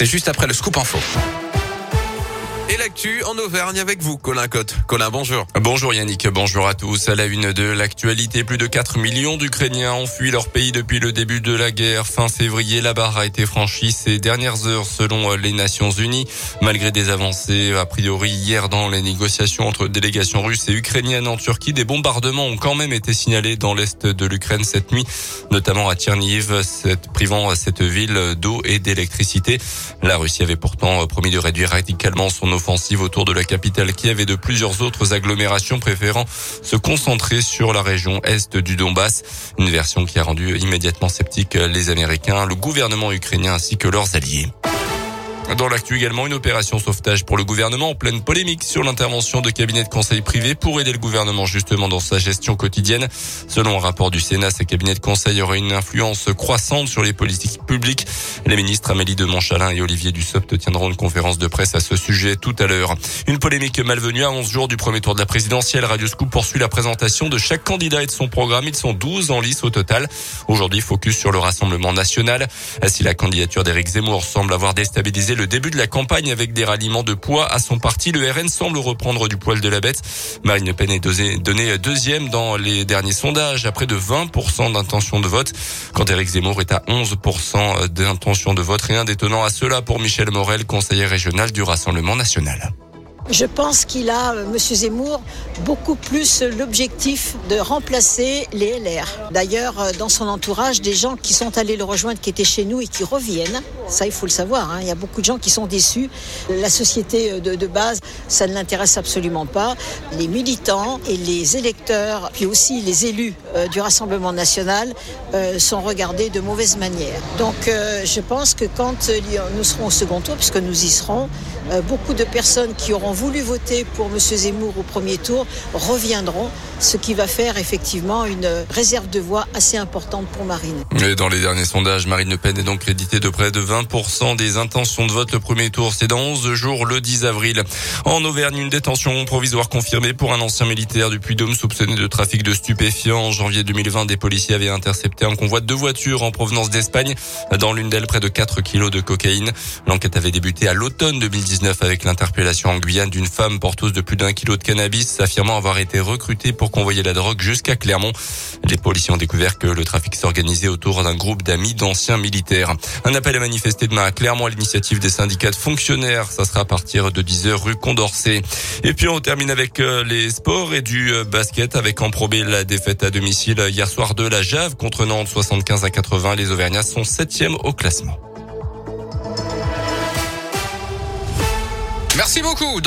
C'est juste après le scoop info. Et l'actu en Auvergne avec vous, Colin Cotte. Colin, bonjour. Bonjour Yannick, bonjour à tous. À la une de l'actualité, plus de 4 millions d'Ukrainiens ont fui leur pays depuis le début de la guerre. Fin février, la barre a été franchie ces dernières heures selon les Nations Unies. Malgré des avancées, a priori hier dans les négociations entre délégations russes et ukrainiennes en Turquie, des bombardements ont quand même été signalés dans l'est de l'Ukraine cette nuit, notamment à Tcherniv, privant cette ville d'eau et d'électricité. La Russie avait pourtant promis de réduire radicalement son offensive autour de la capitale Kiev et de plusieurs autres agglomérations préférant se concentrer sur la région est du Donbass. Une version qui a rendu immédiatement sceptiques les Américains, le gouvernement ukrainien ainsi que leurs alliés. Dans l'actu également, une opération sauvetage pour le gouvernement en pleine polémique sur l'intervention de cabinets de conseil privés pour aider le gouvernement justement dans sa gestion quotidienne. Selon un rapport du Sénat, ces cabinets de conseil auraient une influence croissante sur les politiques publiques. Les ministres Amélie de Montchalin et Olivier Dussopt tiendront une conférence de presse à ce sujet tout à l'heure. Une polémique malvenue à 11 jours du premier tour de la présidentielle. Radio Scoop poursuit la présentation de chaque candidat et de son programme. Ils sont 12 en lice au total. Aujourd'hui, focus sur le Rassemblement national. Si la candidature d'Éric Zemmour semble avoir déstabilisé début de la campagne avec des ralliements de poids à son parti. Le RN semble reprendre du poil de la bête. Marine Le Pen est donnée deuxième dans les derniers sondages à près de 20% d'intention de vote. Quand Éric Zemmour est à 11% d'intention de vote. Rien d'étonnant à cela pour Michel Morel, conseiller régional du Rassemblement national. Je pense qu'il a, euh, M. Zemmour, beaucoup plus l'objectif de remplacer les LR. D'ailleurs, euh, dans son entourage, des gens qui sont allés le rejoindre, qui étaient chez nous et qui reviennent, ça il faut le savoir, hein. il y a beaucoup de gens qui sont déçus. La société euh, de, base, ça ne l'intéresse absolument pas. Les militants et les électeurs, puis aussi les élus du Rassemblement national, sont regardés de mauvaise manière. Donc je pense que quand nous serons au second tour, puisque nous y serons, beaucoup de personnes qui auront voulu voter pour M. Zemmour au premier tour reviendront, ce qui va faire effectivement une réserve de voix assez importante pour Marine. Et dans les derniers sondages, Marine Le Pen est donc créditée de près de 20% des intentions de vote le premier tour. C'est dans 11 jours, le 10 avril. En Auvergne, une détention provisoire confirmée pour un ancien militaire du Puy-Dôme soupçonné de trafic de stupéfiants. En janvier 2020, des policiers avaient intercepté un convoi de deux voitures en provenance d'Espagne. Dans l'une d'elles, près de 4 kilos de cocaïne. L'enquête avait débuté à l'automne 2019 avec l'interpellation en Guyane d'une femme porteuse de plus d'un kilo de cannabis, affirmant avoir été recrutée pour convoyer la drogue jusqu'à Clermont. Les policiers ont découvert que le trafic s'organisait autour d'un groupe d'amis d'anciens militaires. Un appel à manifester demain à Clermont à l'initiative des syndicats de fonctionnaires. Ça sera à partir de 10h rue Condorcet. Et puis on termine avec euh, les sports et du euh, basket avec en probé la défaite à domicile hier soir de la Jave contre Nantes 75 à 80. Les Auvergnats sont septièmes au classement. Merci beaucoup.